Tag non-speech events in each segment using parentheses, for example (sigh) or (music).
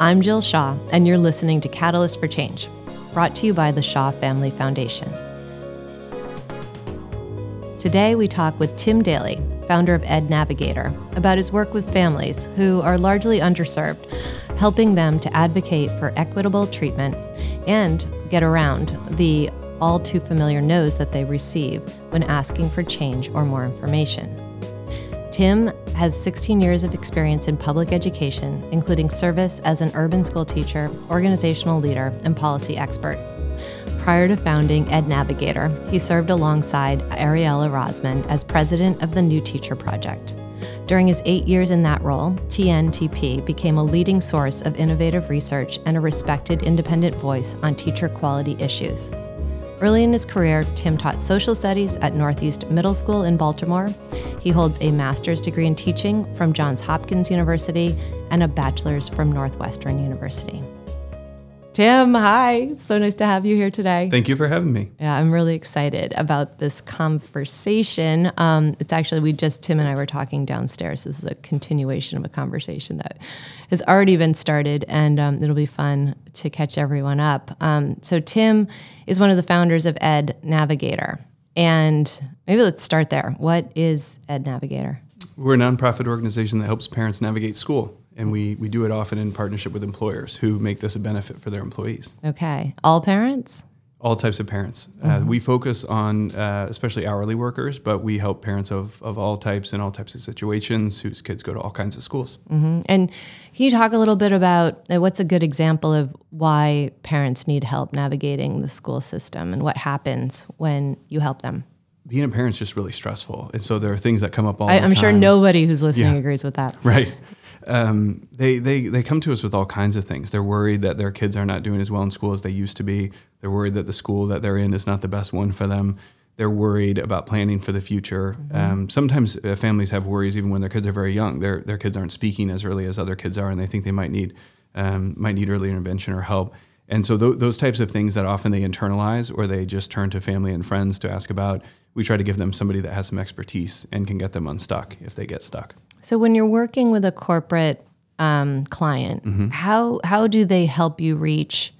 I'm Jill Shaw, and you're listening to Catalyst for Change, brought to you by the Shaw Family Foundation. Today, we talk with Tim Daly, founder of Ed Navigator, about his work with families who are largely underserved, helping them to advocate for equitable treatment and get around the all too familiar no's that they receive when asking for change or more information. Tim has 16 years of experience in public education, including service as an urban school teacher, organizational leader, and policy expert. Prior to founding Ed Navigator, he served alongside Ariela Rozman as president of the New Teacher Project. During his eight years in that role, TNTP became a leading source of innovative research and a respected independent voice on teacher quality issues. Early in his career, Tim taught social studies at Northeast Middle School in Baltimore. He holds a master's degree in teaching from Johns Hopkins University and a bachelor's from Northwestern University. Tim, hi. So nice to have you here today. Thank you for having me. Yeah, I'm really excited about this conversation. Um, it's actually, we just, Tim and I were talking downstairs. This is a continuation of a conversation that has already been started, and um, it'll be fun to catch everyone up. Um, so, Tim is one of the founders of Ed Navigator. And maybe let's start there. What is Ed Navigator? We're a nonprofit organization that helps parents navigate school and we, we do it often in partnership with employers who make this a benefit for their employees. Okay. All parents? All types of parents. Mm-hmm. Uh, we focus on uh, especially hourly workers, but we help parents of, of all types and all types of situations whose kids go to all kinds of schools. Mm-hmm. And can you talk a little bit about uh, what's a good example of why parents need help navigating the school system and what happens when you help them? being a parent is just really stressful, and so there are things that come up all. The time. I, am sure nobody who's listening yeah. agrees with that. Right um, they, they, they come to us with all kinds of things. They're worried that their kids are not doing as well in school as they used to be. They're worried that the school that they're in is not the best one for them. They're worried about planning for the future. Mm-hmm. Um, sometimes uh, families have worries even when their kids are very young. Their, their kids aren't speaking as early as other kids are, and they think they might need, um, might need early intervention or help. And so th- those types of things that often they internalize or they just turn to family and friends to ask about, we try to give them somebody that has some expertise and can get them unstuck if they get stuck. So when you're working with a corporate um, client, mm-hmm. how how do they help you reach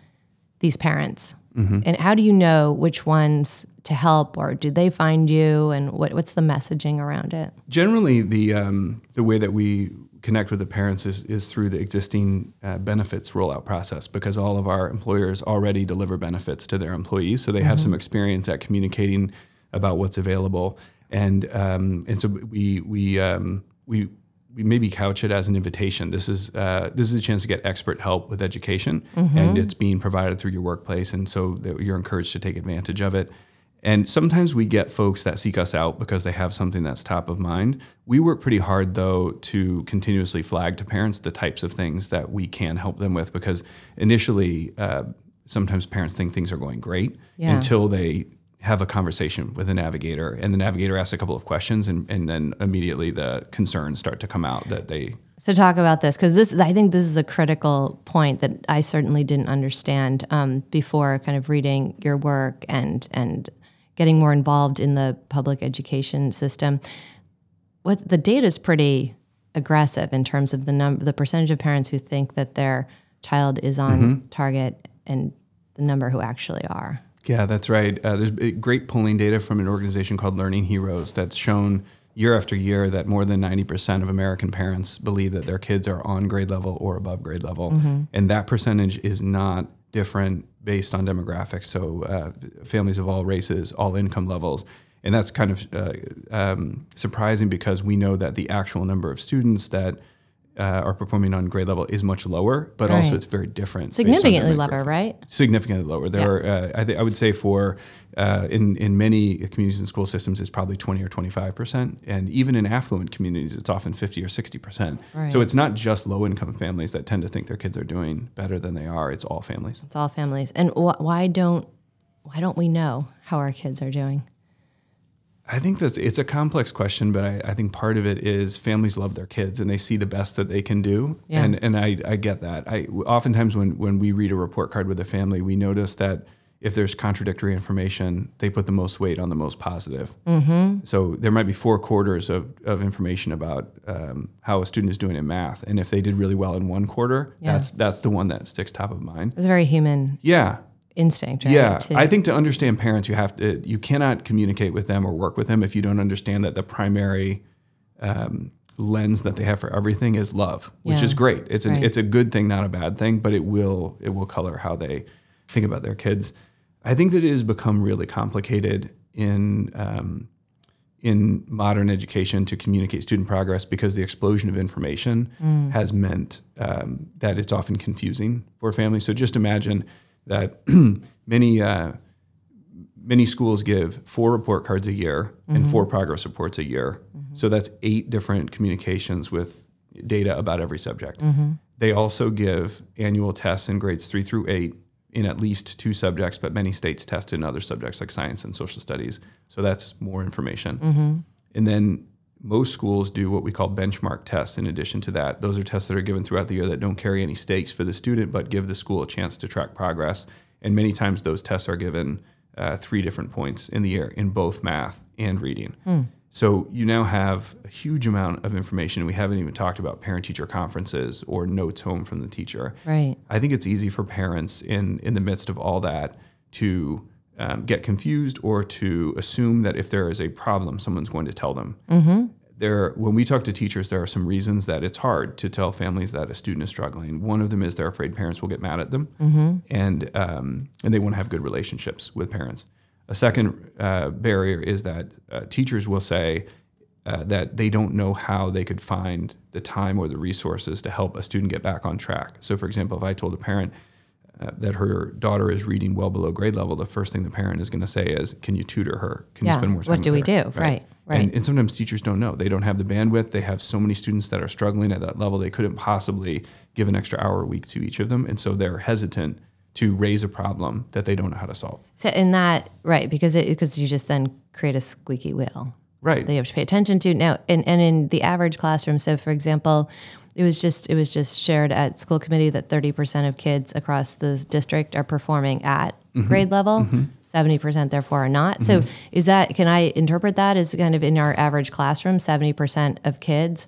these parents? Mm-hmm. And how do you know which ones to help, or do they find you? And what, what's the messaging around it? Generally, the um, the way that we connect with the parents is, is through the existing uh, benefits rollout process because all of our employers already deliver benefits to their employees, so they mm-hmm. have some experience at communicating about what's available, and um, and so we we um, we we maybe couch it as an invitation. This is uh, this is a chance to get expert help with education, mm-hmm. and it's being provided through your workplace, and so you're encouraged to take advantage of it. And sometimes we get folks that seek us out because they have something that's top of mind. We work pretty hard though to continuously flag to parents the types of things that we can help them with because initially. Uh, sometimes parents think things are going great yeah. until they have a conversation with a navigator and the navigator asks a couple of questions and, and then immediately the concerns start to come out that they so talk about this because this i think this is a critical point that i certainly didn't understand um, before kind of reading your work and and getting more involved in the public education system what the data is pretty aggressive in terms of the number the percentage of parents who think that their child is on mm-hmm. target and the number who actually are yeah, that's right. Uh, there's great polling data from an organization called Learning Heroes that's shown year after year that more than 90% of American parents believe that their kids are on grade level or above grade level. Mm-hmm. And that percentage is not different based on demographics. So, uh, families of all races, all income levels. And that's kind of uh, um, surprising because we know that the actual number of students that uh, are performing on grade level is much lower, but right. also it's very different. Significantly lower, right? Significantly lower. There yeah. are, uh, I, th- I would say, for uh, in in many communities and school systems, it's probably twenty or twenty five percent, and even in affluent communities, it's often fifty or sixty percent. Right. So it's not just low income families that tend to think their kids are doing better than they are. It's all families. It's all families. And wh- why don't why don't we know how our kids are doing? I think that's it's a complex question, but I, I, think part of it is families love their kids and they see the best that they can do, yeah. and and I, I get that. I oftentimes when when we read a report card with a family, we notice that if there's contradictory information, they put the most weight on the most positive. Mm-hmm. So there might be four quarters of, of information about um, how a student is doing in math, and if they did really well in one quarter, Yeah. that's that's the one that sticks top of mind. It's very human Yeah, instinct, right? yeah. to- I think to understand parents, you have to you cannot communicate with them or work with them if you don't understand that the primary um, lens that they have for everything is love, which Yeah. is great. It's an, Right. it's a good thing, not a bad thing, but it will it will color how they think about their kids. I think that it has become really complicated in um, in modern education to communicate student progress because the explosion of information has meant um, that it's often confusing for families. So just imagine that (clears throat) many uh, many schools give four report cards a year and four mm-hmm. progress reports a year. Mm-hmm. So that's eight different communications with data about every subject. Mm-hmm. They also give annual tests in grades three through eight in at least two subjects, but many states test in other subjects like science and social studies. So that's more information. And then most schools do what we call benchmark tests in addition to that. Those are tests that are given throughout the year that don't carry any stakes for the student, but give the school a chance to track progress. And many times those tests are given uh, three different points in the year in both math and reading. So you now have a huge amount of information. We haven't even talked about parent teacher conferences or notes home from the teacher. Right. I think it's easy for parents in in the midst of all that to um, get confused or to assume that if there is a problem, someone's going to tell them. There, when we talk to teachers, there are some reasons that it's hard to tell families that a student is struggling. One of them is they're afraid parents will get mad at them, and um, and they want to have good relationships with parents. A second uh, barrier is that uh, teachers will say uh, that they don't know how they could find the time or the resources to help a student get back on track. So, for example, if I told a parent uh, that her daughter is reading well below grade level, the first thing the parent is going to say is, "Can you tutor her? Can Yeah. you spend more time?" What do we her?" do? Right, right. And, and sometimes teachers don't know. They don't have the bandwidth. They have so many students that are struggling at that level. They couldn't possibly give an extra hour a week to each of them, and so they're hesitant to raise a problem that they don't know how to solve. So in that, right, because it because you just then create a squeaky wheel Right. that you have to pay attention to. Now, and, and in the average classroom, so for example, it was just it was just shared at school committee that 30% of kids across the district are performing at mm-hmm. grade level. Mm-hmm. 70% therefore are not. So mm-hmm. is that can I interpret that as kind of in our average classroom, 70% of kids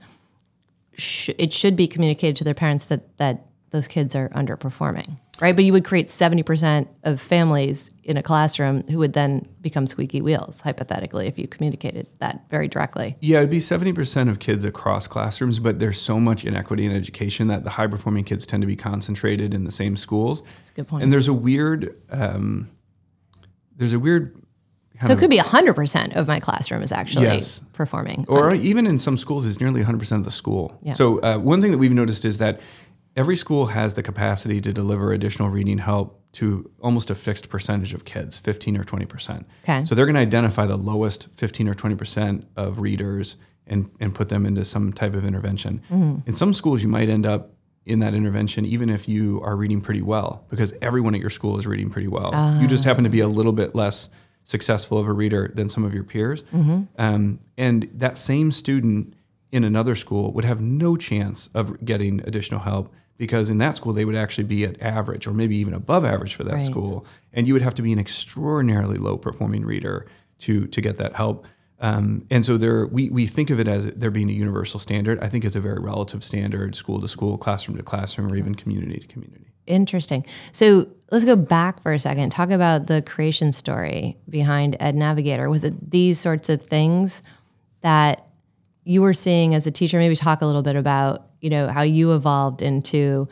sh- it should be communicated to their parents that that those kids are underperforming, right? But you would create seventy percent of families in a classroom who would then become squeaky wheels, hypothetically, if you communicated that very directly. Yeah, it'd be 70% of kids across classrooms, but there's so much inequity in education that the high performing kids tend to be concentrated in the same schools. That's a good point. And there's a weird, um, there's a weird so it could be hundred percent of my classroom is actually Yes. performing. or even in some schools, it's nearly 100% of the school. Yeah. So uh, one thing that we've noticed is that every school has the capacity to deliver additional reading help to almost a fixed percentage of kids, 15 or 20%. Okay. So they're going to identify the lowest 15 or 20% of readers and, and put them into some type of intervention. Mm-hmm. In some schools, you might end up in that intervention even if you are reading pretty well because everyone at your school is reading pretty well. You just ah. happen to be a little bit less successful of a reader than some of your peers. Mm-hmm. Um, and that same student in another school would have no chance of getting additional help because in that school they would actually be at average or maybe even above average for that Right. school and you would have to be an extraordinarily low performing reader to to get that help um, and so there we, we think of it as there being a universal standard i think it's a very relative standard school to school classroom to classroom or even community to community Interesting. So let's go back for a second. Talk about the creation story behind Ed Navigator. Was it these sorts of things that you were seeing as a teacher? Maybe talk a little bit about you know how you evolved into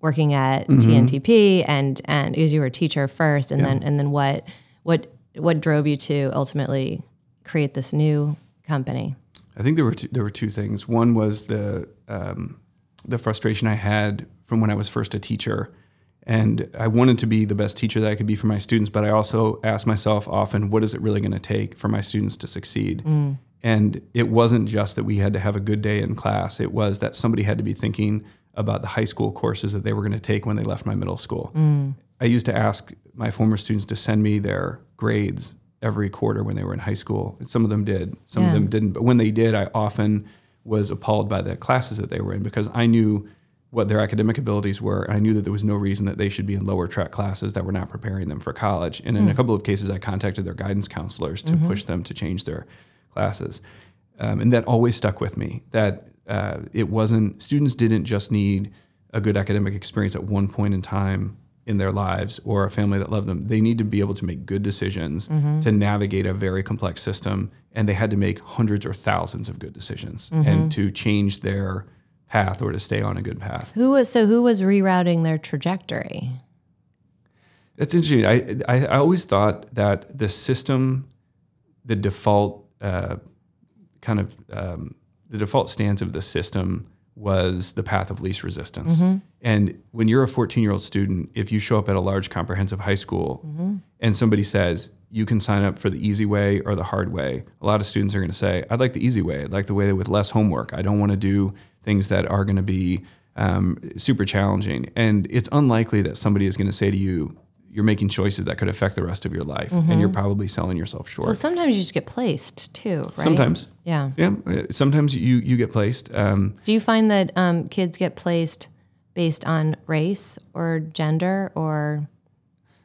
working at TNTP and and because you were a teacher first, and then and then what what what drove you to ultimately create this new company? I think there were two, there were two things. One was the um, the frustration I had from when I was first a teacher, and I wanted to be the best teacher that I could be for my students. But I also asked myself often, what is it really going to take for my students to succeed? And it wasn't just that we had to have a good day in class. It was that somebody had to be thinking about the high school courses that they were going to take when they left my middle school. Mm. I used to ask my former students to send me their grades every quarter when they were in high school. And some of them did, some Yeah. of them didn't. But when they did, I often was appalled by the classes that they were in because I knew what their academic abilities were. I knew that there was no reason that they should be in lower track classes that were not preparing them for college. And in a mm. couple of cases, I contacted their guidance counselors to mm-hmm. push them to change their classes. Um, and that always stuck with me that uh, it wasn't, students didn't just need a good academic experience at one point in time in their lives or a family that loved them. They need to be able to make good decisions to navigate a very complex system. And they had to make hundreds or thousands of good decisions and to change their path or to stay on a good path. Who was so who was rerouting their trajectory? That's interesting. I, I, I always thought that the system, the default uh, kind of um, the default stance of the system was the path of least resistance. And when you're a 14 year old student, if you show up at a large comprehensive high school and somebody says you can sign up for the easy way or the hard way, a lot of students are going to say, I'd like the easy way. I'd like the way with less homework. I don't want to do things that are going to be um, super challenging. And it's unlikely that somebody is going to say to you, you're making choices that could affect the rest of your life, and you're probably selling yourself short. Well, sometimes you just get placed too, right? Sometimes. Yeah. Yeah, uh, sometimes you you get placed. Um, Do you find that um, kids get placed based on race or gender or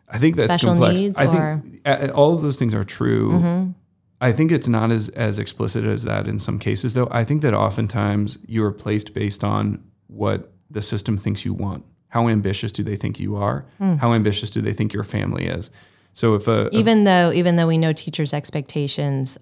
I think that's Special complex. needs I or- Mm-hmm. think all of those things are true. I think it's not as as explicit as that in some cases, though. I think that oftentimes you are placed based on what the system thinks you want. How ambitious do they think you are? Hmm. How ambitious do they think your family is? So if a, a even though even though we know teachers' expectations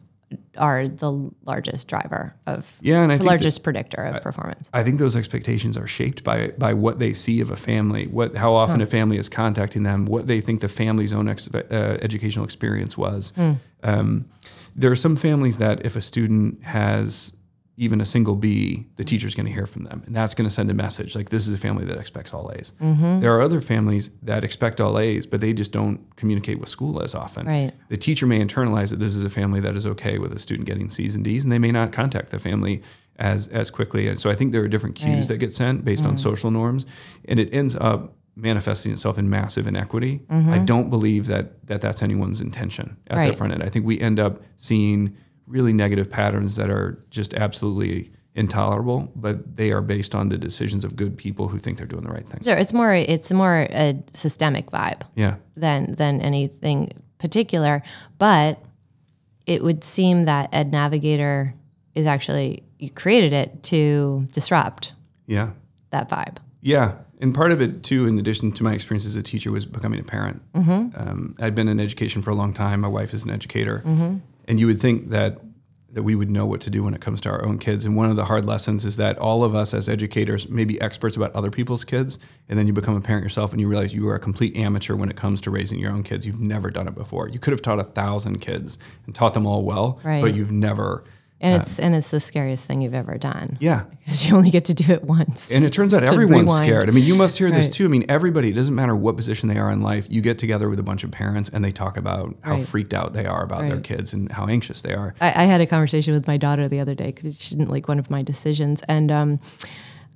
are the largest driver of yeah, and I the think that- largest predictor of performance. I think those expectations are shaped by by what they see of a family, what how often a family is contacting them, what they think the family's own expe- uh, educational experience was. Um, there are some families that if a student has even a single B, the teacher's going to hear from them, and that's going to send a message like this is a family that expects all A's. Mm-hmm. There are other families that expect all A's, but they just don't communicate with school as often. Right. The teacher may internalize that this is a family that is okay with a student getting C's and D's, and they may not contact the family as as quickly. And so I think there are different cues Right. that get sent based on mm-hmm. social norms, and it ends up manifesting itself in massive inequity. Mm-hmm. I don't believe that that that's anyone's intention at the front end. I think we end up seeing really negative patterns that are just absolutely intolerable, but they are based on the decisions of good people who think they're doing the right thing. Sure, it's more it's more a systemic vibe Yeah. than than anything particular. But it would seem that Ed Navigator is actually you created it to disrupt Yeah. that vibe. Yeah, and part of it too, in addition to my experience as a teacher, was becoming a parent. Um, I'd been in education for a long time. My wife is an educator, and you would think that that we would know what to do when it comes to our own kids. And one of the hard lessons is that all of us as educators may be experts about other people's kids, and then you become a parent yourself, and you realize you are a complete amateur when it comes to raising your own kids. You've never done it before. You could have taught a thousand kids and taught them all well, Right. but you've never. And it's and it's the scariest thing you've ever done. Yeah, Because you only get to do it once. And it turns out (laughs) everyone's rewind. scared. I mean, you must hear this too. I mean, everybody, it doesn't matter what position they are in life, you get together with a bunch of parents and they talk about how Right. freaked out they are about their kids and how anxious they are. I, I had a conversation with my daughter the other day because she didn't like one of my decisions, and um,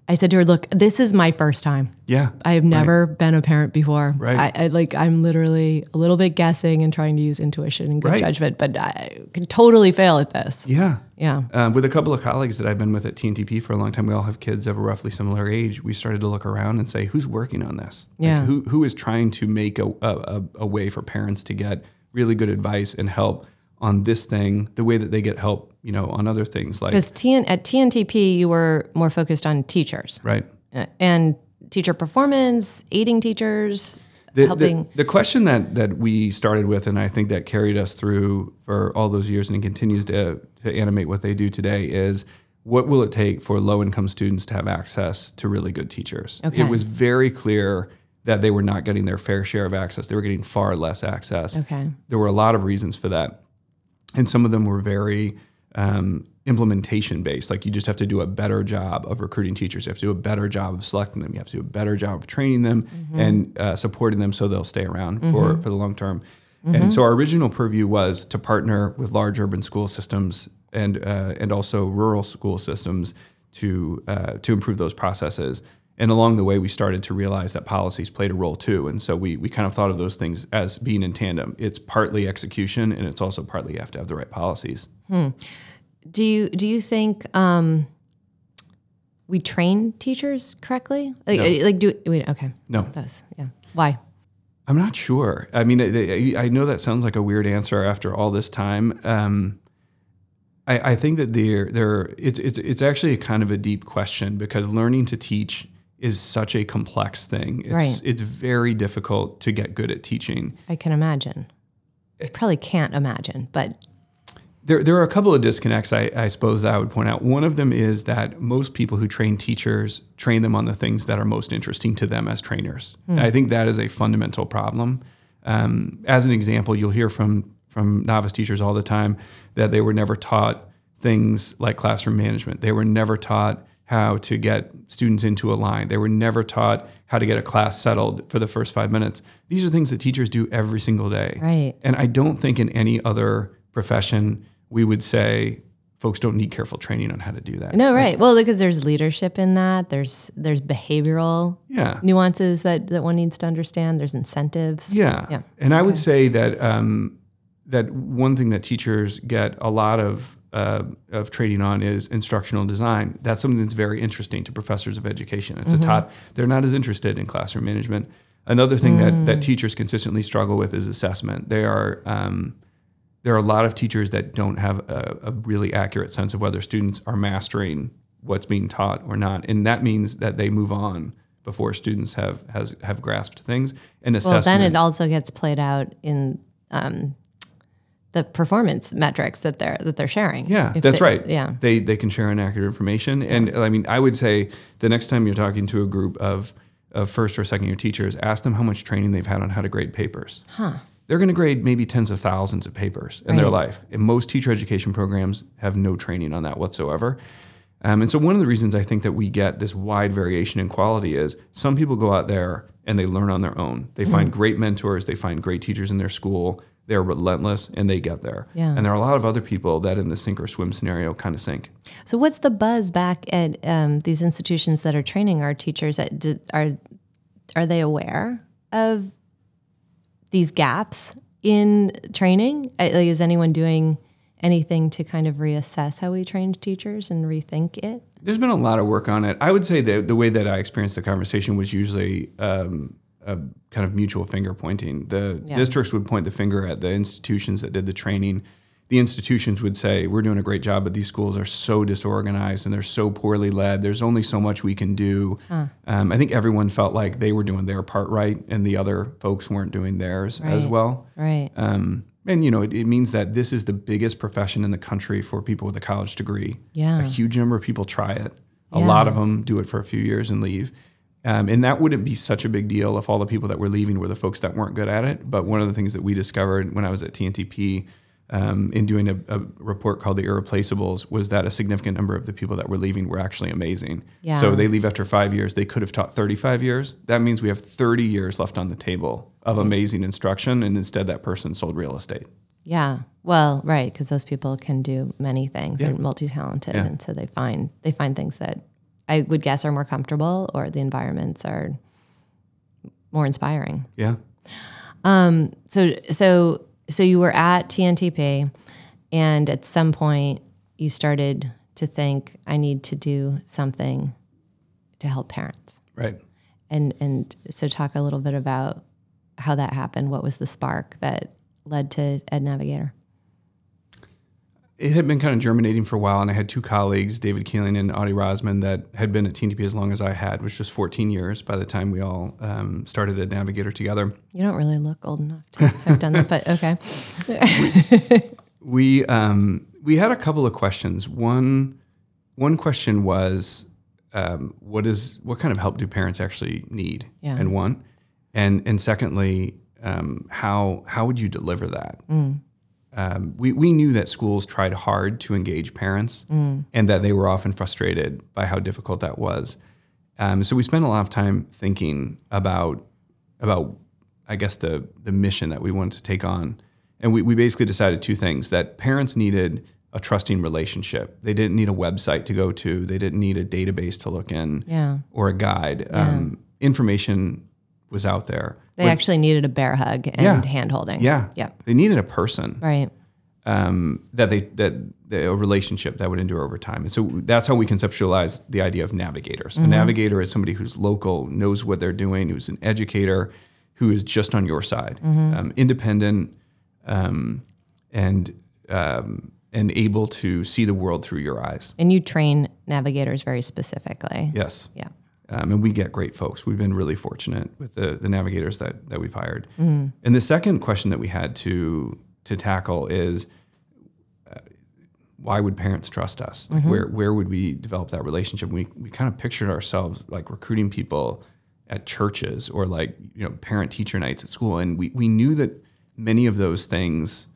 I said to her, "Look, this is my first time. Yeah. I have never been a parent before. Right. I, I like I'm literally a little bit guessing and trying to use intuition and good Right. judgment, but I could totally fail at this. Yeah. Yeah. Uh, with a couple of colleagues that I've been with at TNTP for a long time, we all have kids of a roughly similar age. We started to look around and say, who's working on this? Like, Yeah. who, who is trying to make a, a- a way for parents to get really good advice and help on this thing the way that they get help, you know, on other things like, Because TN, at TNTP, you were more focused on teachers right? uh, and teacher performance, aiding teachers, The, helping. the, the question that that we started with, and I think that carried us through for all those years and continues to to animate what they do today, is what will it take for low income students to have access to really good teachers? Okay. It was very clear that they were not getting their fair share of access. They were getting far less access. Okay. There were a lot of reasons for that, and some of them were very um, implementation based. Like you just have to do a better job of recruiting teachers. You have to do a better job of selecting them. You have to do a better job of training them and uh, supporting them so they'll stay around for, for the long term. And so our original purview was to partner with large urban school systems and uh, and also rural school systems to uh, to improve those processes. And along the way, we started to realize that policies played a role too. And so we, we kind of thought of those things as being in tandem. It's partly execution, and it's also partly you have to have the right policies. Do you do you think um, we train teachers correctly? Like, No. like do wait, okay. No. That's yeah. Why? I'm not sure. I mean, I, I know that sounds like a weird answer after all this time. Um, I, I think that there, there, it's, it's, it's actually a kind of a deep question because learning to teach is such a complex thing. It's, Right. it's very difficult to get good at teaching. I can imagine. I probably can't imagine, but There, there are a couple of disconnects I, I suppose that I would point out. One of them is that most people who train teachers train them on the things that are most interesting to them as trainers. And I think that is a fundamental problem. Um, as an example, you'll hear from from novice teachers all the time that they were never taught things like classroom management. They were never taught how to get students into a line. They were never taught how to get a class settled for the first five minutes. These are things that teachers do every single day. Right. And I don't think in any other profession we would say folks don't need careful training on how to do that. no, right. Well, because there's leadership in that. There's there's behavioral Yeah. nuances that that one needs to understand. There's incentives. Yeah. Yeah. And I would say that um, that one thing that teachers get a lot of uh, of trading on is instructional design. That's something that's very interesting to professors of education. It's a top. They're not as interested in classroom management. Another thing that that teachers consistently struggle with is assessment. They are um, there are a lot of teachers that don't have a, a really accurate sense of whether students are mastering what's being taught or not, and that means that they move on before students have has have grasped things. And Well, then it also gets played out in um, the performance metrics that they're that they're sharing. Yeah, that's they- right. Yeah. they they can share inaccurate information, and I mean, I would say the next time you're talking to a group of of first or second year teachers, ask them how much training they've had on how to grade papers. Huh. They're going to grade maybe tens of thousands of papers in their life, and most teacher education programs have no training on that whatsoever. Um, and so, one of the reasons I think that we get this wide variation in quality is some people go out there and they learn on their own. They find Mm-hmm. great mentors, they find great teachers in their school. They're relentless and they get there. Yeah. And there are a lot of other people that in the sink or swim scenario kind of sink. So, what's the buzz back at um, these institutions that are training our teachers? At, do, are are they aware of these gaps in training? Like, is anyone doing anything to kind of reassess how we trained teachers and rethink it? There's been a lot of work on it. I would say that the way that I experienced the conversation was usually um, a kind of mutual finger pointing. The Yeah. districts would point the finger at the institutions that did the training. The institutions would say, We're doing a great job, but these schools are so disorganized and they're so poorly led. There's only so much we can do. Um, I think everyone felt like they were doing their part right and the other folks weren't doing theirs as well. Right. Um, and you know, it, it means that this is the biggest profession in the country for people with a college degree. Yeah. A huge number of people try it. A Yeah. lot of them do it for a few years and leave. Um, and that wouldn't be such a big deal if all the people that were leaving were the folks that weren't good at it. But one of the things that we discovered when I was at TNTP um, in doing a, a report called The Irreplaceables was that a significant number of the people that were leaving were actually amazing. Yeah. So they leave after five years. They could have taught 35 years. That means we have 30 years left on the table of amazing instruction. And instead, that person sold real estate. Yeah. Well, right, because those people can do many things. Yeah. They're multi-talented, Yeah. and so they find they find things that I would guess are more comfortable, or the environments are more inspiring. Yeah. Um, so, so, so you were at TNTP, and at some point you started to think, I need to do something to help parents. Right. And and so, talk a little bit about how that happened. What was the spark that led to Ed Navigator? It had been kind of germinating for a while, and I had two colleagues, David Keeling and Audie Rozman, that had been at TNTP as long as I had, which was 14 years by the time we all um, started at Navigator together. You don't really look old enough to have done that, but okay. (laughs) We um, we had a couple of questions. One one question was, um, what is what kind of help do parents actually need Yeah. and want, and and secondly, um, how how would you deliver that? Um, we we knew that schools tried hard to engage parents, and that they were often frustrated by how difficult that was. Um, so we spent a lot of time thinking about about I guess the the mission that we wanted to take on. And we, we basically decided two things that parents needed a trusting relationship. They didn't need a website to go to. They didn't need a database to look in Yeah. or a guide. Um, information was out there. They actually needed a bear hug and Yeah. hand holding. Yeah. Yep. They needed a person. Right. um, that they that the, a relationship that would endure over time. And so that's how we conceptualize the idea of navigators. A navigator is somebody who's local, knows what they're doing, who's an educator, who is just on your side, um, independent, um, and um, and able to see the world through your eyes. And you train navigators very specifically. Yes. Yeah. Um, and we get great folks. We've been really fortunate with the, the navigators that, that we've hired. And the second question that we had to to tackle is uh, why would parents trust us? Like where where would we develop that relationship? We we kind of pictured ourselves like recruiting people at churches or like you know parent teacher nights at school, and we we knew that many of those things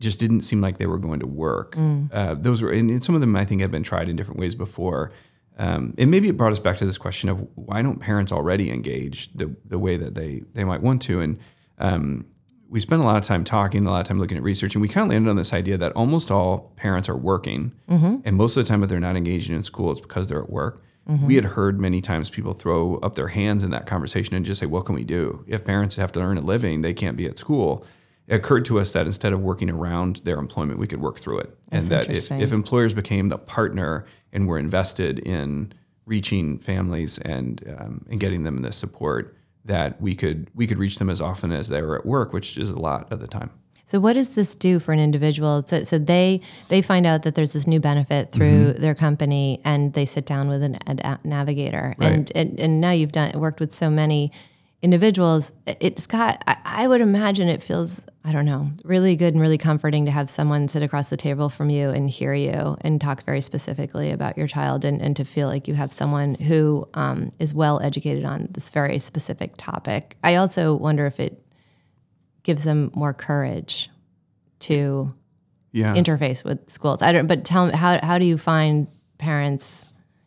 just didn't seem like they were going to work. Uh, those were, and some of them I think have been tried in different ways before. Um, and maybe it brought us back to this question of why don't parents already engage the, the way that they they might want to? And um, we spent a lot of time talking, a lot of time looking at research, and we kind of landed on this idea that almost all parents are working, and most of the time, if they're not engaging in school, it's because they're at work. We had heard many times people throw up their hands in that conversation and just say, "What can we do? If parents have to earn a living, they can't be at school." It occurred to us that instead of working around their employment, we could work through it, and that if, if employers became the partner and were invested in reaching families and um, and getting them the support, that we could we could reach them as often as they were at work, which is a lot at the time. So what does this do for an individual? So, so they they find out that there's this new benefit through Mm-hmm. their company, and they sit down with an ad, a navigator, and, and and now you've done worked with so many individuals. It's got I, would imagine it feels I don't know really good and really comforting to have someone sit across the table from you and hear you and talk very specifically about your child, and, and to feel like you have someone who um, is well educated on this very specific topic. I also wonder if it gives them more courage to Yeah, interface with schools. I don't, but tell me how how do you find parents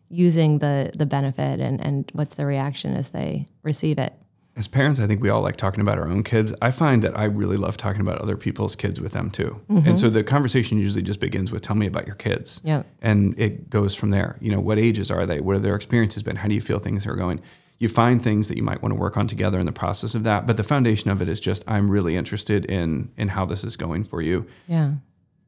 using the the benefit and and what's the reaction as they receive it? As parents, I think we all like talking about our own kids. I find that I really love talking about other people's kids with them too. And mm-hmm. so the conversation usually just begins with, "Tell me about your kids." Yep. and it goes from there. You know, what ages are they? What have their experiences been? How do you feel things are going? You find things that you might want to work on together in the process of that. But the foundation of it is just, I'm really interested in in how this is going for you. Yeah.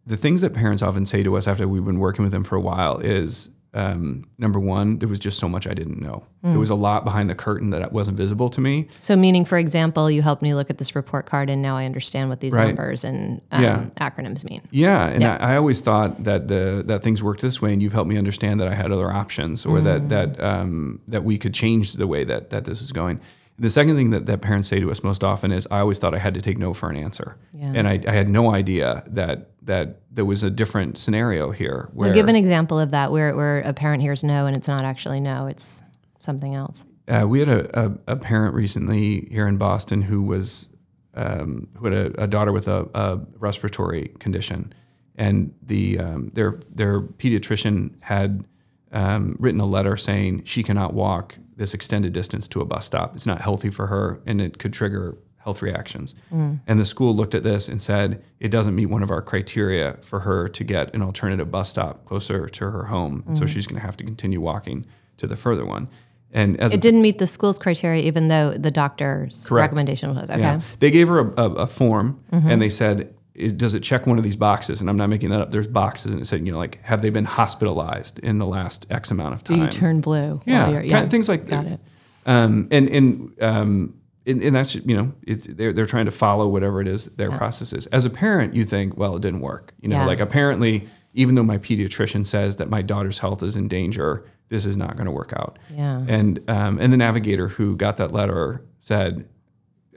The things that parents often say to us after we've been working with them for a while is. Um, number one, there was just so much I didn't know. There was a lot behind the curtain that wasn't visible to me. So, meaning, for example, you helped me look at this report card, and now I understand what these Right. numbers and um, Yeah. acronyms mean. Yeah, and I, I always thought that the that things worked this way, and you've helped me understand that I had other options, or that that um, that we could change the way that that this is going. The second thing that, that parents say to us most often is, "I always thought I had to take no for an answer," Yeah. and I, I had no idea that that there was a different scenario here. Where So give an example of that, where where a parent hears no, and it's not actually no, it's something else. Uh, we had a, a, a parent recently here in Boston who was um, who had a, a daughter with a, a respiratory condition, and the um, their their pediatrician had um, written a letter saying she cannot walk this extended distance to a bus stop. It's not healthy for her, and it could trigger health reactions. And the school looked at this and said it doesn't meet one of our criteria for her to get an alternative bus stop closer to her home, and so she's going to have to continue walking to the further one. And as a It didn't meet the school's criteria, even though the doctor's Correct. recommendation was okay. Yeah. They gave her a, a, a form Mm-hmm. and they said, is, does it check one of these boxes? And I'm not making that up. There's boxes and it said, you know, like, have they been hospitalized in the last X amount of time? Do you turn blue? yeah, you're- kind of things like Got that. it. Um, and, and, um, and, and that's, you know, it's, they're, they're trying to follow whatever it is their process is. As a parent, you think, well, it didn't work. You know, Yeah. like apparently, even though my pediatrician says that my daughter's health is in danger, this is not going to work out. Yeah. And um, and the navigator who got that letter said,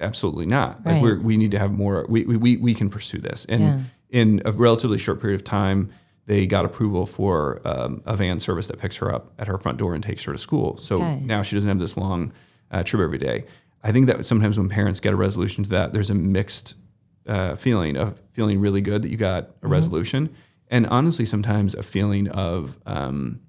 absolutely not. Like we're, we need to have more. We, we- we we can pursue this. And Yeah. in a relatively short period of time, they got approval for um, a van service that picks her up at her front door and takes her to school. So Okay. now she doesn't have this long uh, trip every day. I think that sometimes when parents get a resolution to that, there's a mixed uh, feeling of feeling really good that you got a resolution, and honestly, sometimes a feeling of um,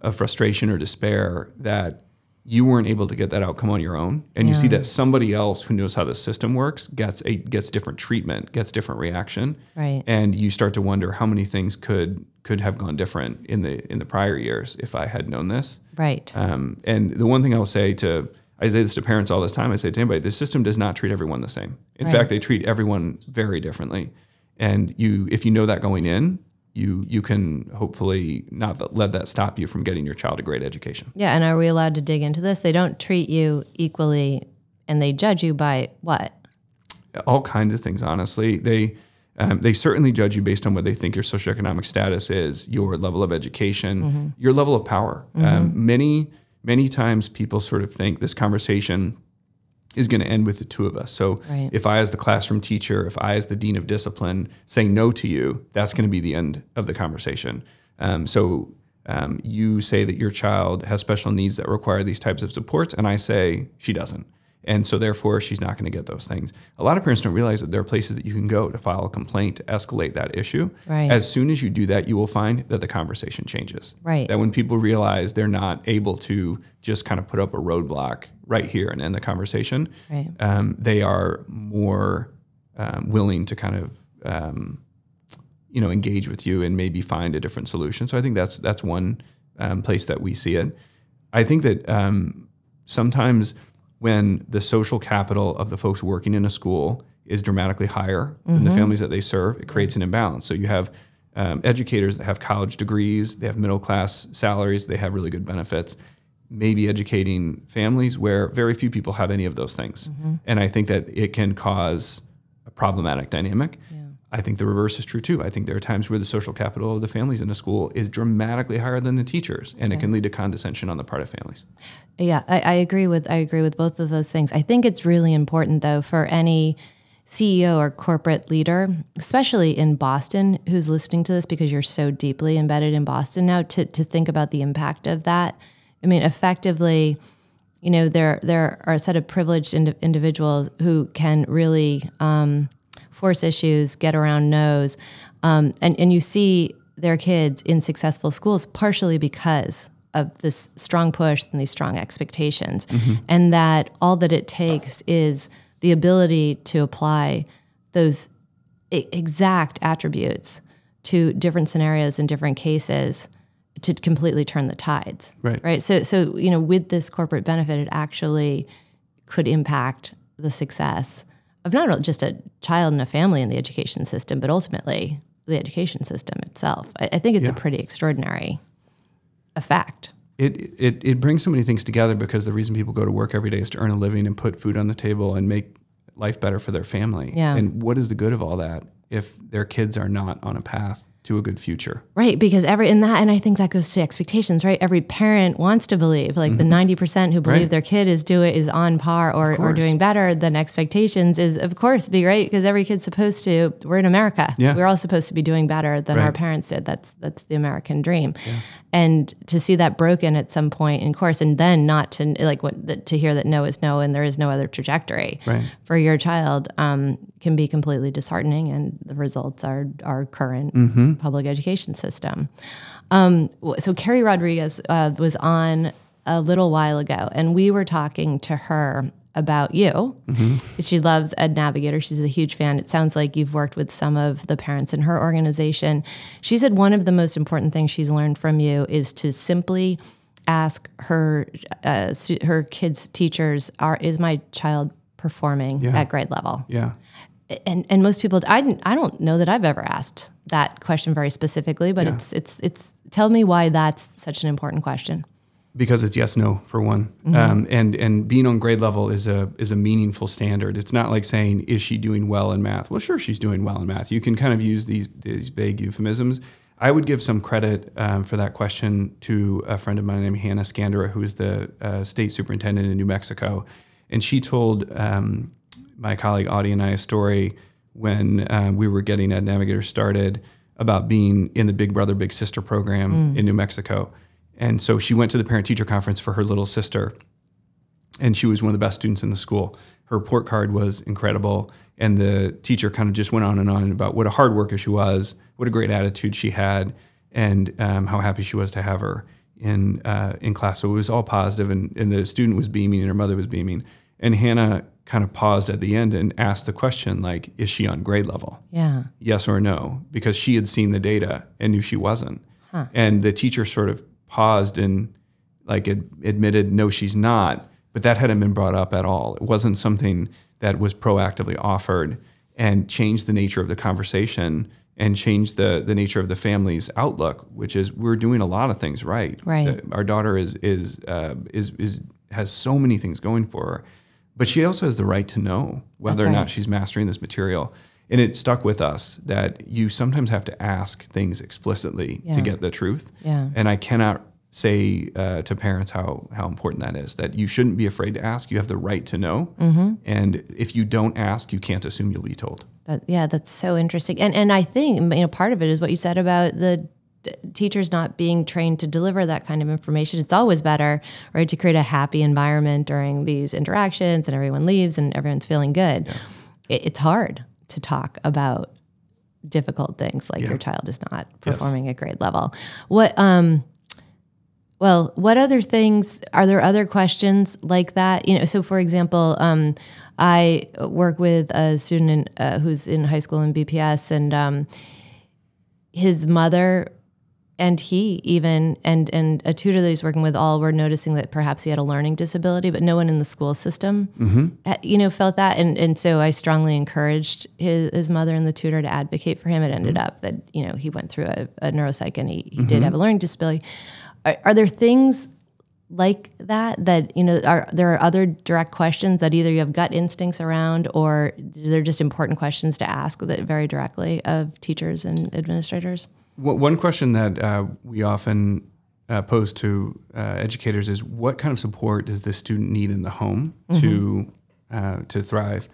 of frustration or despair that you weren't able to get that outcome on your own. And you see that somebody else who knows how the system works gets a gets different treatment gets different reaction. Right. and you start to wonder how many things could could have gone different in the in the prior years if i had known this. Right. um, and the one thing i'll say to i say this to parents all the time. I say to anybody the system does not treat everyone the same. In Right. fact they treat everyone very differently. And you, if you know that going in, you you can hopefully not let that stop you from getting your child a great education. Yeah, and are we allowed to dig into this? They don't treat you equally, and they judge you by what? All kinds of things. Honestly, they um, they certainly judge you based on what they think your socioeconomic status is, your level of education, mm-hmm. your level of power. Mm-hmm. Um, many many times people sort of think this conversation is going to end with the two of us. So right. if I, as the classroom teacher, if I, as the dean of discipline, say no to you, that's going to be the end of the conversation. Um, so um, you say that your child has special needs that require these types of supports, and I say she doesn't. And so, therefore, she's not going to get those things. A lot of parents don't realize that there are places that you can go to file a complaint to escalate that issue. Right. As soon as you do that, you will find that the conversation changes. Right. That when people realize they're not able to just kind of put up a roadblock right here and end the conversation, right. um, they are more um, willing to kind of um, you know engage with you and maybe find a different solution. So I think that's that's one um, place that we see it. I think that um, sometimes when the social capital of the folks working in a school is dramatically higher mm-hmm. than the mm-hmm. families that they serve, it creates an imbalance. So you have um, educators that have college degrees, they have middle class salaries, they have really good benefits, maybe educating families where very few people have any of those things. Mm-hmm. And I think that it can cause a problematic dynamic. I think the reverse is true too. I think there are times where the social capital of the families in a school is dramatically higher than the teachers, and it can lead to condescension on the part of families. Yeah, I, I, agree with I agree with both of those things. I think it's really important though for any CEO or corporate leader, especially in Boston, who's listening to this because you're so deeply embedded in Boston now, to to think about the impact of that. I mean, effectively, you know, there there are a set of privileged ind- individuals who can really. Um, force issues, get around no's. Um, and, and you see their kids in successful schools partially because of this strong push and these strong expectations. Mm-hmm. And that all that it takes is the ability to apply those exact attributes to different scenarios and different cases to completely turn the tides. Right. Right. So so you know, with this corporate benefit, it actually could impact the success of not just a child and a family in the education system, but ultimately the education system itself. I, I think it's yeah. a pretty extraordinary effect. It, it, it brings so many things together because the reason people go to work every day is to earn a living and put food on the table and make life better for their family. Yeah. And what is the good of all that if their kids are not on a path to a good future. Right, because every in that and I think that goes to expectations, right? Every parent wants to believe like mm-hmm. the 90% who believe right. their kid is do it is on par or, or doing better than expectations is of course be right because every kid's supposed to we're in America. Yeah. We're all supposed to be doing better than right. our parents did. That's that's the American dream. Yeah. And to see that broken at some point in course and then not to like what to hear that no is no and there is no other trajectory right. for your child um, can be completely disheartening and the results are our current mm-hmm. public education system. Um, so Carrie Rodriguez uh, was on a little while ago, and we were talking to her about you. Mm-hmm. She loves Ed Navigator. She's a huge fan. It sounds like you've worked with some of the parents in her organization. She said one of the most important things she's learned from you is to simply ask her uh, her kids' teachers, "Are is my child performing yeah. at grade level?" Yeah and and most people I I don't know that I've ever asked that question very specifically, but yeah. it's it's it's tell me why that's such an important question. Because it's yes no for one, mm-hmm. um, and and being on grade level is a is a meaningful standard. It's not like saying is she doing well in math? Well, sure she's doing well in math. You can kind of use these these vague euphemisms. I would give some credit um, for that question to a friend of mine named Hanna Skandera, who is the uh, state superintendent in New Mexico, and she told um, my colleague Audie and I a story when uh, we were getting Ed Navigator started about being in the Big Brother Big Sister program mm. in New Mexico. And so she went to the parent teacher conference for her little sister. And she was one of the best students in the school. Her report card was incredible. And the teacher kind of just went on and on about what a hard worker she was, what a great attitude she had, and um, how happy she was to have her in uh, in class. So it was all positive, and, and the student was beaming, and her mother was beaming. And Hanna kind of paused at the end and asked the question like is she on grade level yeah yes or no because she had seen the data and knew she wasn't huh. and the teacher sort of paused and like ad- admitted no she's not but that hadn't been brought up at all it wasn't something that was proactively offered and changed the nature of the conversation and change the the nature of the family's outlook, which is we're doing a lot of things right. Right. Uh, Our daughter is is uh, is is has so many things going for her, but she also has the right to know whether or not she's mastering this material. And it stuck with us that you sometimes have to ask things explicitly Yeah. to get the truth. Yeah. And I cannot say uh, to parents how how important that is. That you shouldn't be afraid to ask. You have the right to know. Mm-hmm. And if you don't ask, you can't assume you'll be told. That, yeah, that's so interesting. And and I think you know part of it is what you said about the d- teachers not being trained to deliver that kind of information. It's always better, right, to create a happy environment during these interactions and everyone leaves and everyone's feeling good. It, it's hard to talk about difficult things like your child is not performing at grade level. What um well, what other things are there other questions like that? You know, so for example, um, I work with a student in, uh, who's in high school in BPS, and um, his mother and he even and and a tutor that he's working with all were noticing that perhaps he had a learning disability, but no one in the school system, uh, you know, felt that. And and so I strongly encouraged his, his mother and the tutor to advocate for him. It ended up that you know he went through a, a neuropsych and he, he did have a learning disability. Are, are there things like that that you know are there are other direct questions that either you have gut instincts around or they're just important questions to ask that very directly of teachers and administrators? One one question that uh, we often uh, pose to uh, educators is what kind of support does the student need in the home to uh, to thrive?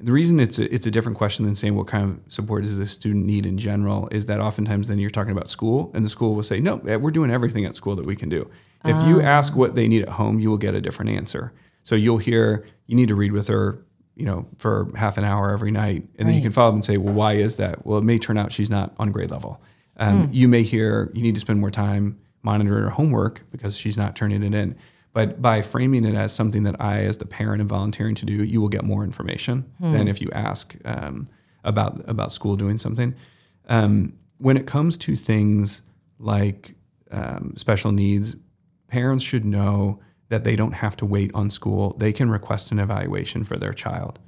The reason it's a, it's a different question than saying what kind of support does the student need in general is that oftentimes then you're talking about school and the school will say no eh, we're doing everything at school that we can do. If you ask what they need at home, you will get a different answer. So you'll hear you need to read with her, you know, for half an hour every night, and then you can follow up and say, well, why is that? Well, it may turn out she's not on grade level. Um, You may hear you need to spend more time monitoring her homework because she's not turning it in. But by framing it as something that I, as the parent, am volunteering to do, you will get more information than if you ask um, about about school doing something. Um, when it comes to things like um, special needs, parents should know that they don't have to wait on school. They can request an evaluation for their child.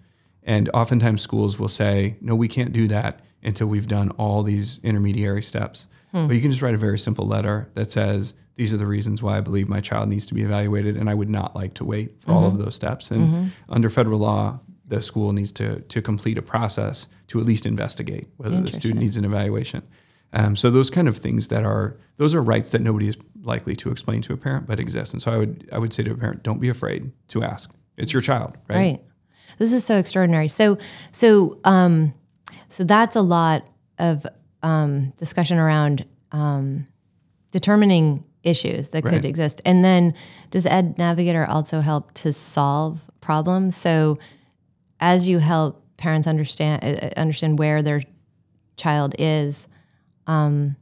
And oftentimes schools will say, no, we can't do that until we've done all these intermediary steps. But you can just write a very simple letter that says, these are the reasons why I believe my child needs to be evaluated, and I would not like to wait for all of those steps. And under federal law, the school needs to, to complete a process to at least investigate whether the student needs an evaluation. Um, so those kind of things that are those are rights that nobody is likely to explain to a parent, but exist. And so I would I would say to a parent, don't be afraid to ask. It's your child, right? Right. This is so extraordinary. So so um so that's a lot of um discussion around um determining issues that could exist. And then does Ed Navigator also help to solve problems? So as you help parents understand uh, understand where their child is um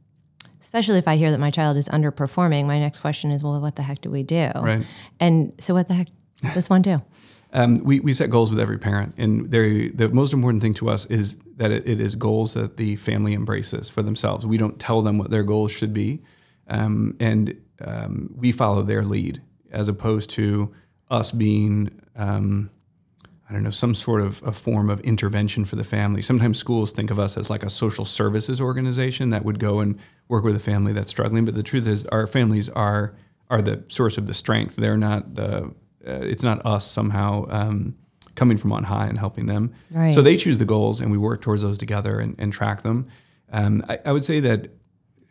especially if I hear that my child is underperforming, my next question is, well, what the heck do we do? Right. And so what the heck does one do? (laughs) Um, we, we set goals with every parent, and the most important thing to us is that it, it is goals that the family embraces for themselves. We don't tell them what their goals should be, um, and um, we follow their lead as opposed to us being um, I don't know, some sort of a form of intervention for the family. Sometimes schools think of us as like a social services organization that would go and work with a family that's struggling. But the truth is, our families are are the source of the strength. They're not the. Uh, it's not us somehow um, coming from on high and helping them. Right. So they choose the goals, and we work towards those together and, and track them. Um, I, I would say that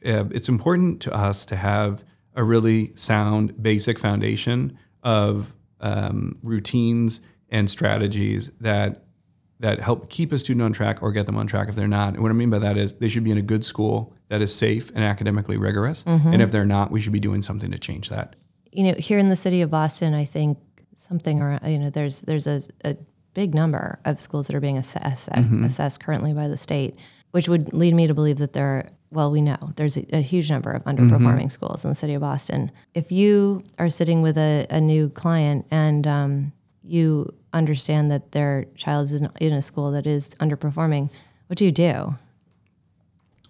uh, it's important to us to have a really sound, basic foundation of um, routines and strategies that that help keep a student on track or get them on track if they're not. And what I mean by that is they should be in a good school that is safe and academically rigorous. And if they're not, we should be doing something to change that. you know, here in the city of Boston, I think something around, you know, there's there's a, a big number of schools that are being assessed, assessed currently by the state, which would lead me to believe that there are, well, we know there's a, a huge number of underperforming schools in the city of Boston. If you are sitting with a, a new client and um, you understand that their child is in, in a school that is underperforming, what do you do?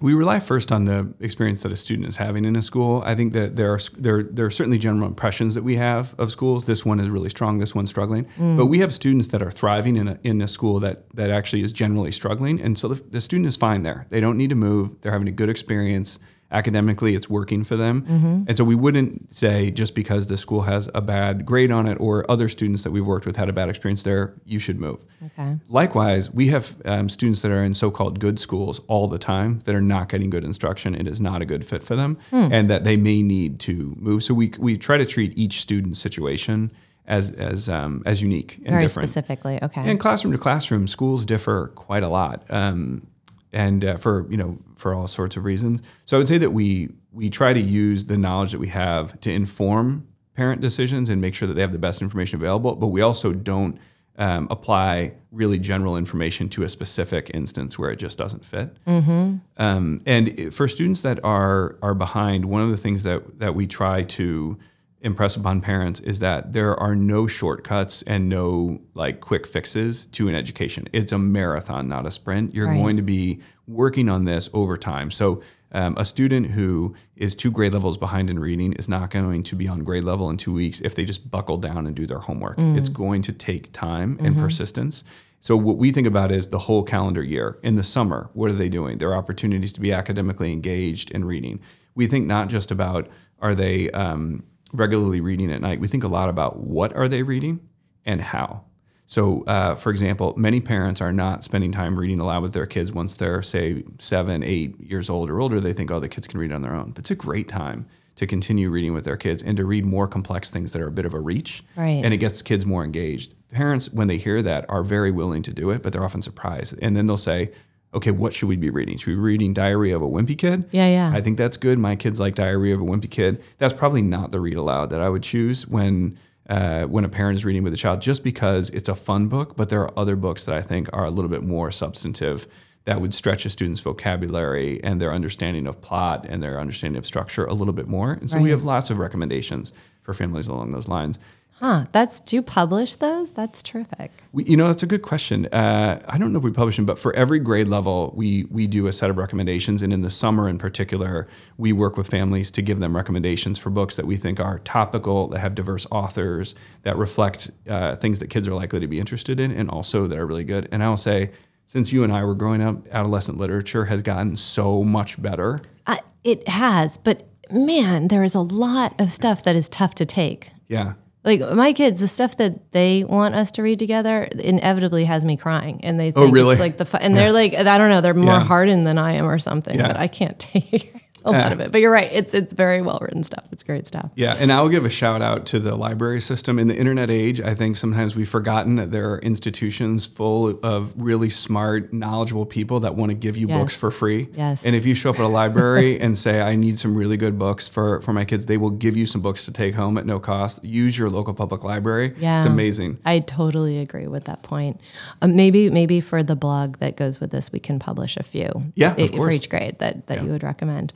We rely first on the experience that a student is having in a school. I think that there are there there are certainly general impressions that we have of schools. This one is really strong. This one's struggling. Mm. But we have students that are thriving in a, in a school that that actually is generally struggling, and so the, the student is fine there. They don't need to move. They're having a good experience academically it's working for them. Mm-hmm. And so we wouldn't say just because the school has a bad grade on it or other students that we've worked with had a bad experience there, you should move. Okay. Likewise, we have um, students that are in so called good schools all the time that are not getting good instruction. It is not a good fit for them hmm. and that they may need to move. So we, we try to treat each student's situation as as um, as unique and very different. specifically. Okay. And classroom to classroom, schools differ quite a lot. Um, and uh, for you know for all sorts of reasons. So I would say that we we try to use the knowledge that we have to inform parent decisions and make sure that they have the best information available. But we also don't um, apply really general information to a specific instance where it just doesn't fit. Mm-hmm. Um, and for students that are are behind, one of the things that that we try to impress upon parents is that there are no shortcuts and no like quick fixes to an education. It's a marathon, not a sprint. You're right. going to be working on this over time. So um, a student who is two grade levels behind in reading is not going to be on grade level in two weeks if they just buckle down and do their homework. Mm. It's going to take time mm-hmm. and persistence. So what we think about is the whole calendar year. In the summer, what are they doing? There are opportunities to be academically engaged in reading. We think not just about are they um, regularly reading at night, we think a lot about what are they reading and how. So, uh, for example, many parents are not spending time reading aloud with their kids once they're, say, seven, eight years old or older. They think, oh, the kids can read on their own. But it's a great time to continue reading with their kids and to read more complex things that are a bit of a reach. Right. And it gets kids more engaged. Parents, when they hear that, are very willing to do it, but they're often surprised. And then they'll say, okay, what should we be reading? Should we be reading Diary of a Wimpy Kid? Yeah, yeah. I think that's good. My kids like Diary of a Wimpy Kid. That's probably not the read aloud that I would choose when uh, when a parent is reading with a child, just because it's a fun book. But there are other books that I think are a little bit more substantive that would stretch a student's vocabulary and their understanding of plot and their understanding of structure a little bit more. And so right. we have lots of recommendations for families along those lines. Huh. That's do you publish those? That's terrific. We, you know, that's a good question. Uh, I don't know if we publish them, but for every grade level, we we do a set of recommendations, and in the summer, in particular, we work with families to give them recommendations for books that we think are topical, that have diverse authors, that reflect uh, things that kids are likely to be interested in, and also that are really good. And I'll say, since you and I were growing up, adolescent literature has gotten so much better. Uh, it has, but man, there is a lot of stuff that is tough to take. Yeah. Like my kids, the stuff that they want us to read together inevitably has me crying, and they oh, think oh, really? it's like the fu- and yeah. they're like I don't know, they're more yeah. hardened than I am or something, yeah. but I can't (laughs) take a lot of it. But you're right; it's it's very well written stuff. It's great stuff. Yeah, and I'll give a shout out to the library system in the internet age. I think sometimes we've forgotten that there are institutions full of really smart, knowledgeable people that want to give you yes. books for free. Yes. And if you show up at a library (laughs) and say, "I need some really good books for for my kids," they will give you some books to take home at no cost. Use your local public library. Yeah, it's amazing. I totally agree with that point. Um, maybe maybe for the blog that goes with this, we can publish a few. Yeah, of for each grade that that yeah. you would recommend.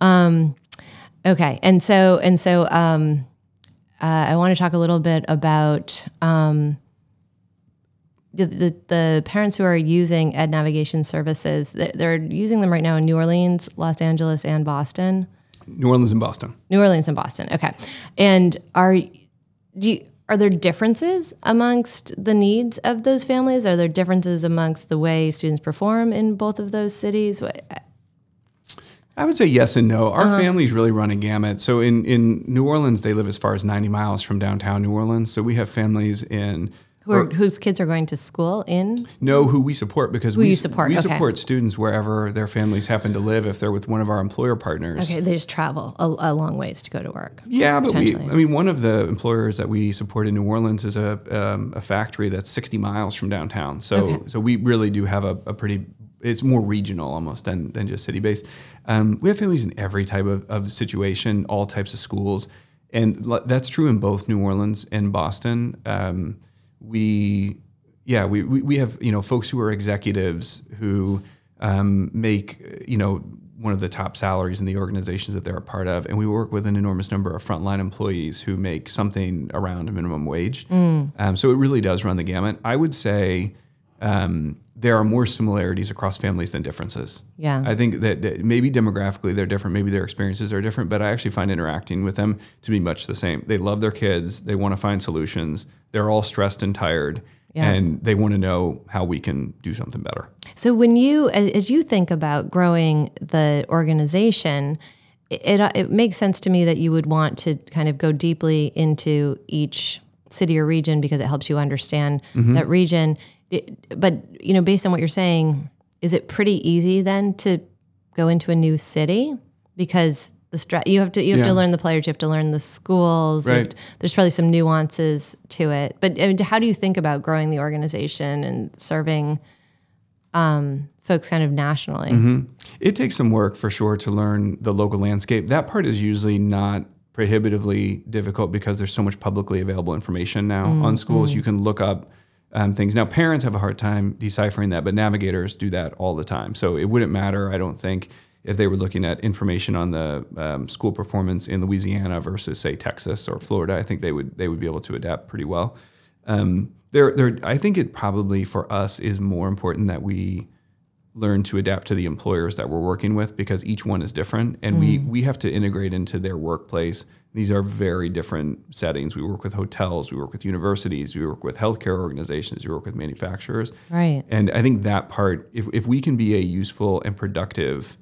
Um, okay, and so and so um, uh, I want to talk a little bit about um, the, the, the parents who are using Ed Navigation services. They're using them right now in New Orleans, Los Angeles, and Boston. New Orleans and Boston. New Orleans and Boston. Okay, and are do you, are there differences amongst the needs of those families? Are there differences amongst the way students perform in both of those cities? I would say yes and no. Our uh-huh. families really run a gamut. So in, in New Orleans, they live as far as 90 miles from downtown New Orleans. So we have families in who are, whose kids are going to school in? No, who we support because who we support. We okay. support students wherever their families happen to live. If they're with one of our employer partners, okay, they just travel a, a long ways to go to work. Yeah, but we, I mean, one of the employers that we support in New Orleans is a, um, a factory that's 60 miles from downtown. So, okay. so we really do have a, a pretty it's more regional almost than, than just city based. Um, we have families in every type of, of situation, all types of schools. And that's true in both New Orleans and Boston. Um, we, yeah, we, we, we, have, you know, folks who are executives who um, make, you know, one of the top salaries in the organizations that they're a part of. And we work with an enormous number of frontline employees who make something around minimum wage. Mm. Um, so it really does run the gamut. I would say um, there are more similarities across families than differences. Yeah. I think that, that maybe demographically they're different, maybe their experiences are different, but I actually find interacting with them to be much the same. They love their kids, they want to find solutions, they're all stressed and tired, Yeah. and they want to know how we can do something better. So when you, as, as you think about growing the organization, it, it it makes sense to me that you would want to kind of go deeply into each city or region because it helps you understand that region. It- but you know, based on what you're saying, is it pretty easy then to go into a new city because the stra- you have to you have to learn the players, you have to learn the schools. Right. to- there's probably some nuances to it. But I mean, how do you think about growing the organization and serving um, folks kind of nationally? Mm-hmm. It takes some work for sure to learn the local landscape. That part is usually not prohibitively difficult because there's so much publicly available information now mm, on schools. Mm. You can look up um, things. Now, parents have a hard time deciphering that, but navigators do that all the time. So it wouldn't matter, I don't think, if they were looking at information on the um, school performance in Louisiana versus, say, Texas or Florida. I think they would they would be able to adapt pretty well. Um, there, there. I think it probably for us is more important that we learn to adapt to the employers that we're working with because each one is different. And we we have to integrate into their workplace. These are very different settings. We work with hotels. We work with universities. We work with healthcare organizations. We work with manufacturers. Right. and i think that part if, if we can be a useful and productive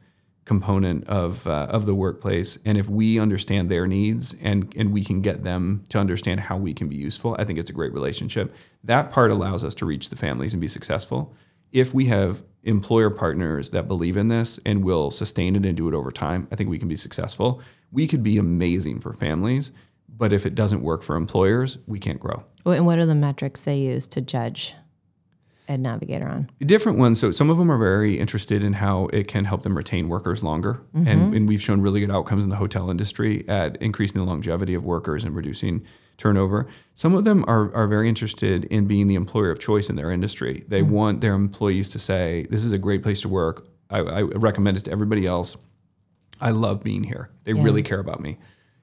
component of uh, of the workplace and if we understand their needs and and we can get them to understand how we can be useful i think it's a great relationship. That part allows us to reach the families and be successful if we have employer partners that believe in this and will sustain it and do it over time i think we can be successful we could be amazing for families but if it doesn't work for employers we can't grow And what are the metrics they use to judge Ed Navigator on? different ones. So some of them are very interested in how it can help them retain workers longer, mm-hmm. and, and we've shown really good outcomes in the hotel industry at increasing the longevity of workers and reducing turnover. Some of them are are very interested in being the employer of choice in their industry. They want their employees to say, "This is a great place to work. I, I recommend it to everybody else. I love being here. They really care about me."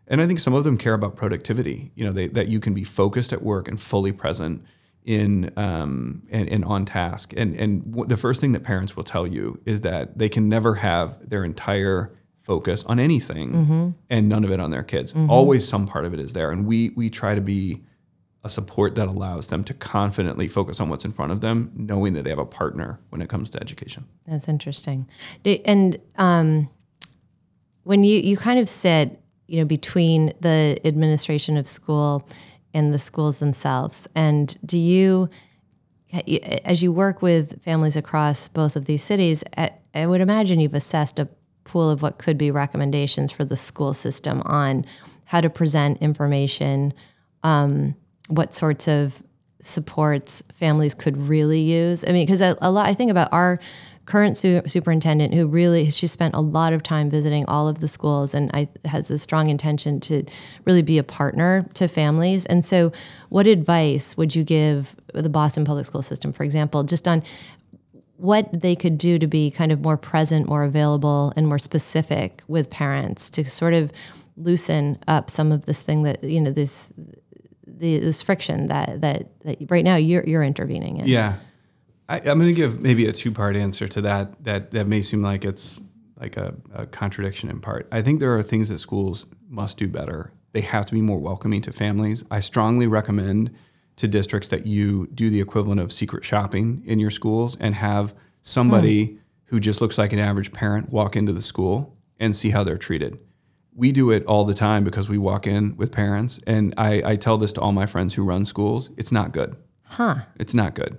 And I think some of them care about productivity. You know, they, that you can be focused at work and fully present in um, and, and on task. And and w- the first thing that parents will tell you is that they can never have their entire focus on anything and none of it on their kids. Always some part of it is there. And we we try to be a support that allows them to confidently focus on what's in front of them, knowing that they have a partner when it comes to education. That's interesting. And um, when you you kind of sit, you know, between the administration of school and the schools themselves, and do you, as you work with families across both of these cities, I, I would imagine you've assessed a pool of what could be recommendations for the school system on how to present information, um, what sorts of supports families could really use. I mean, because a, a lot, I think about our current su- superintendent who really she spent a lot of time visiting all of the schools and I, has a strong intention to really be a partner to families. And so, what advice would you give the Boston Public School System, for example, just on what they could do to be kind of more present, more available, and more specific with parents to sort of loosen up some of this thing that you know this the, this friction that that that right now you're you're intervening in. Yeah, I, I'm going to give maybe a two part answer to that. That that may seem like it's like a, a contradiction in part. I think there are things that schools must do better. They have to be more welcoming to families. I strongly recommend to districts that you do the equivalent of secret shopping in your schools and have somebody who just looks like an average parent walk into the school and see how they're treated we do it all the time because we walk in with parents and I, I tell this to all my friends who run schools it's not good Huh. it's not good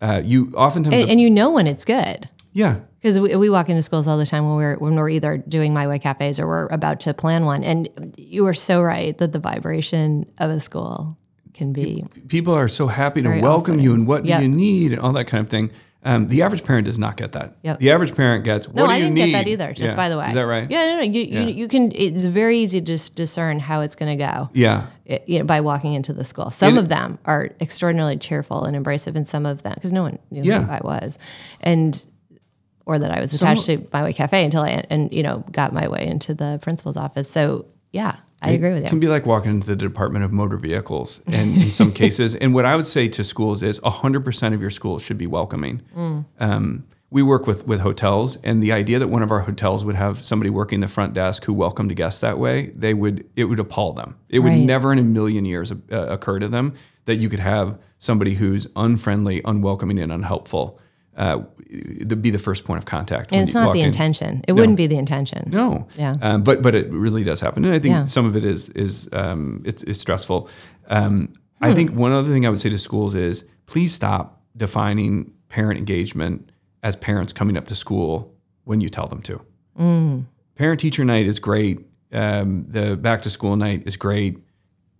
uh, you oftentimes And, and you know when it's good. yeah Because we, we walk into schools all the time when we're when we're either doing my way cafes or we're about to plan one. And you are so right that the vibration of a school can be people are so happy to welcome you and what Yep. do you need and all that kind of thing um, the average parent does not get that Yep. the average parent gets what no, do I you didn't need get that either. Just Yeah. by the way, is that right Yeah, no, no. You, Yeah. you you can. It's very easy to just discern how it's going to go. yeah it- you know, by walking into the school. Some of them are extraordinarily cheerful and embracive, and some of them because no one knew Yeah. who I was, and or that I was attached to My Way Cafe until I and you know got my way into the principal's office. So yeah, I agree with you. It can be like walking into the Department of Motor Vehicles and in some (laughs) cases. And what I would say to schools is 100% of your schools should be welcoming. Mm. Um, we work with, with hotels, and the idea that one of our hotels would have somebody working the front desk who welcomed guests that way, they would it would appall them. It would Right. never in a million years uh, occur to them that you could have somebody who's unfriendly, unwelcoming, and unhelpful uh, be the first point of contact. And it's not the in. intention. It wouldn't be the intention. No. Yeah. Um, but but it really does happen, and I think Yeah. some of it is is um, it's, it's stressful. Um, Hmm. I think one other thing I would say to schools is please stop defining parent engagement as parents coming up to school when you tell them to. Mm. Parent teacher night is great. Um, the back to school night is great.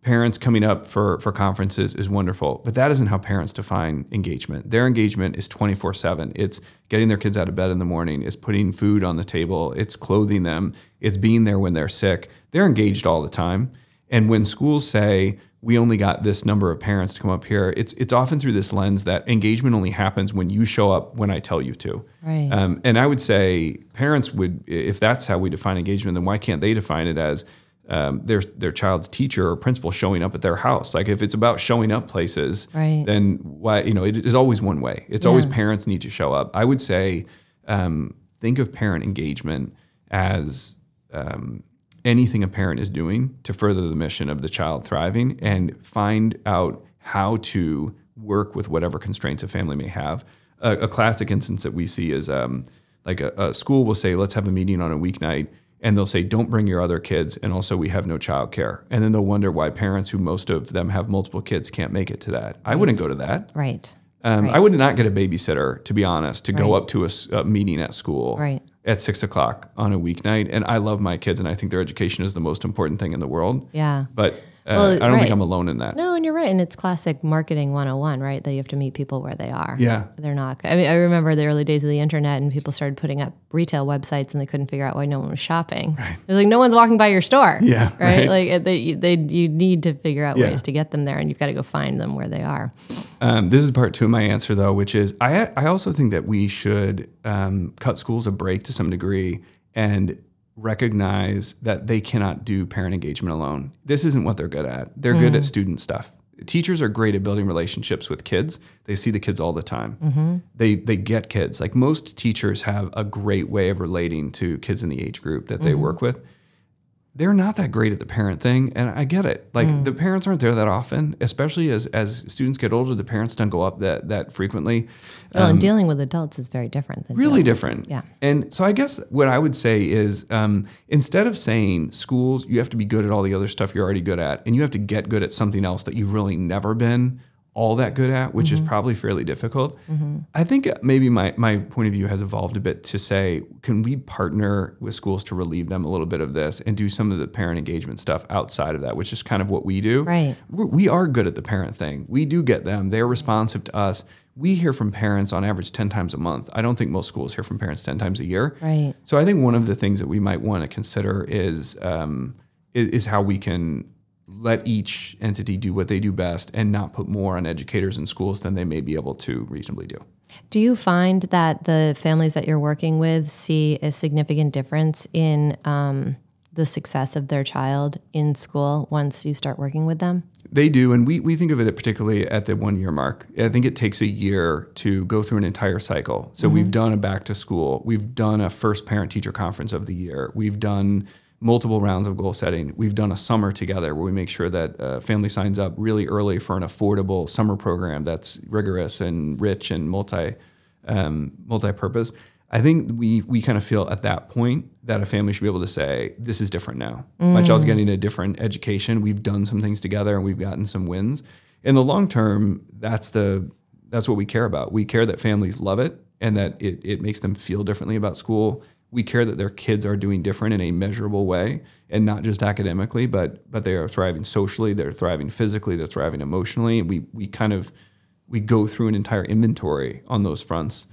Parents coming up for, for conferences is wonderful, but that isn't how parents define engagement. Their engagement is 24 7. It's getting their kids out of bed in the morning, it's putting food on the table, it's clothing them, it's being there when they're sick. They're engaged all the time. And when schools say, we only got this number of parents to come up here, it's, it's often through this lens that engagement only happens when you show up when I tell you to. Right. Um, and I would say parents would, if that's how we define engagement, then why can't they define it as um, their their child's teacher or principal showing up at their house? Like if it's about showing up places, Right. then why you know it is always one way. It's always parents need to show up. I would say um, think of parent engagement as um, anything a parent is doing to further the mission of the child thriving and find out how to work with whatever constraints a family may have. A, a classic instance that we see is um, like a, a school will say, let's have a meeting on a weeknight. And they'll say, don't bring your other kids. And also, we have no childcare. And then they'll wonder why parents, who most of them have multiple kids, can't make it to that. I wouldn't go to that. Right. Um, Right. I would not get a babysitter, to be honest, to go up to a meeting at school Right. at six o'clock on a weeknight. And I love my kids, and I think their education is the most important thing in the world. Yeah. But uh, Well, I don't right. think I'm alone in that. No, and you're right. And it's classic marketing 101, right? That you have to meet people where they are. Yeah. They're not. I mean, I remember the early days of the internet and people started putting up retail websites and they couldn't figure out why no one was shopping. Right. They're like, no one's walking by your store. Yeah, Right. (laughs) right. Like they, you- they, you need to figure out Yeah. ways to get them there and you've got to go find them where they are. Um, this is part two of my answer, though, which is I, I also think that we should um, cut schools a break to some degree and recognize that they cannot do parent engagement alone. This isn't what they're good at. They're good at mm-hmm. student stuff. Teachers are great at building relationships with kids. They see the kids all the time. Mm-hmm. They they get kids. Like most teachers have a great way of relating to kids in the age group that they mm-hmm. work with they're not that great at the parent thing and i get it like Mm. the parents aren't there that often especially as as students get older the parents don't go up that that frequently Well, and dealing with adults is very different than Um, really different Yeah. and so i guess what i would say is um, instead of saying schools you have to be good at all the other stuff you're already good at and you have to get good at something else that you've really never been all that good at which is probably fairly difficult i think maybe my, my point of view has evolved a bit to say can we partner with schools to relieve them a little bit of this and do some of the parent engagement stuff outside of that which is kind of what we do Right. we're, we are good at the parent thing. We do get them. They're responsive to us. We hear from parents on average 10 times a month. I don't think most schools hear from parents 10 times a year. Right. So I think one of the things that we might want to consider is, um, is, is how we can let each entity do what they do best and not put more on educators and schools than they may be able to reasonably do. Do you find that the families that you're working with see a significant difference in um, the success of their child in school once you start working with them? They do, and we, we think of it particularly at the one year mark. I think it takes a year to go through an entire cycle. So we've done a back to school, we've done a first parent teacher conference of the year, we've done multiple rounds of goal setting, we've done a summer together where we make sure that uh, family signs up really early for an affordable summer program that's rigorous and rich and multi um, multi-purpose. I think we we kind of feel at that point that a family should be able to say, "This is different now. My child's getting a different education. We've done some things together, and we've gotten some wins." In the long term, that's the that's what we care about. We care that families love it and that it it makes them feel differently about school. We care that their kids are doing different in a measurable way, and not just academically, but but they are thriving socially. They're thriving physically. They're thriving emotionally. We we kind of we go through an entire inventory on those fronts,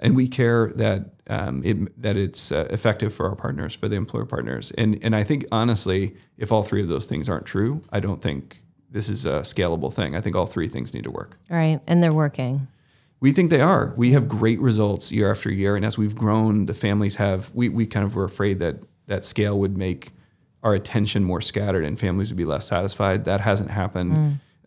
and we care that um, it, that it's uh, effective for our partners, for the employer partners. And and I think honestly, if all three of those things aren't true, I don't think this is a scalable thing. I think all three things need to work. Right. And they're working. We think they are. We have great results year after year, and as we've grown, the families have. We, we kind of were afraid that that scale would make our attention more scattered and families would be less satisfied. That hasn't happened.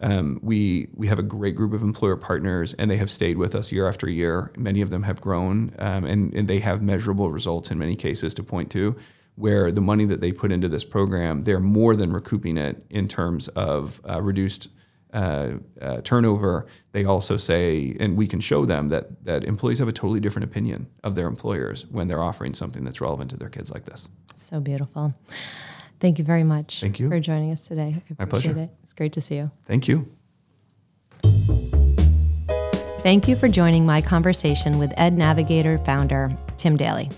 Um, we we have a great group of employer partners, and they have stayed with us year after year. Many of them have grown, um, and and they have measurable results in many cases to point to. Where the money that they put into this program, they're more than recouping it in terms of uh, reduced uh, uh, turnover. They also say, and we can show them that that employees have a totally different opinion of their employers when they're offering something that's relevant to their kids like this. So beautiful. Thank you very much. Thank you. for joining us today. I My pleasure. it. It's great to see you. Thank you. Thank you for joining my conversation with Ed Navigator founder Tim Daly.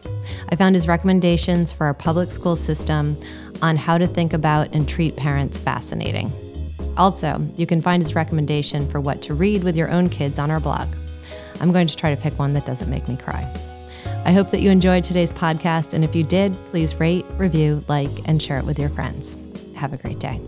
I found his recommendations for our public school system on how to think about and treat parents fascinating. Also, you can find his recommendation for what to read with your own kids on our blog. I'm going to try to pick one that doesn't make me cry. I hope that you enjoyed today's podcast, and if you did, please rate, review, like, and share it with your friends. Have a great day.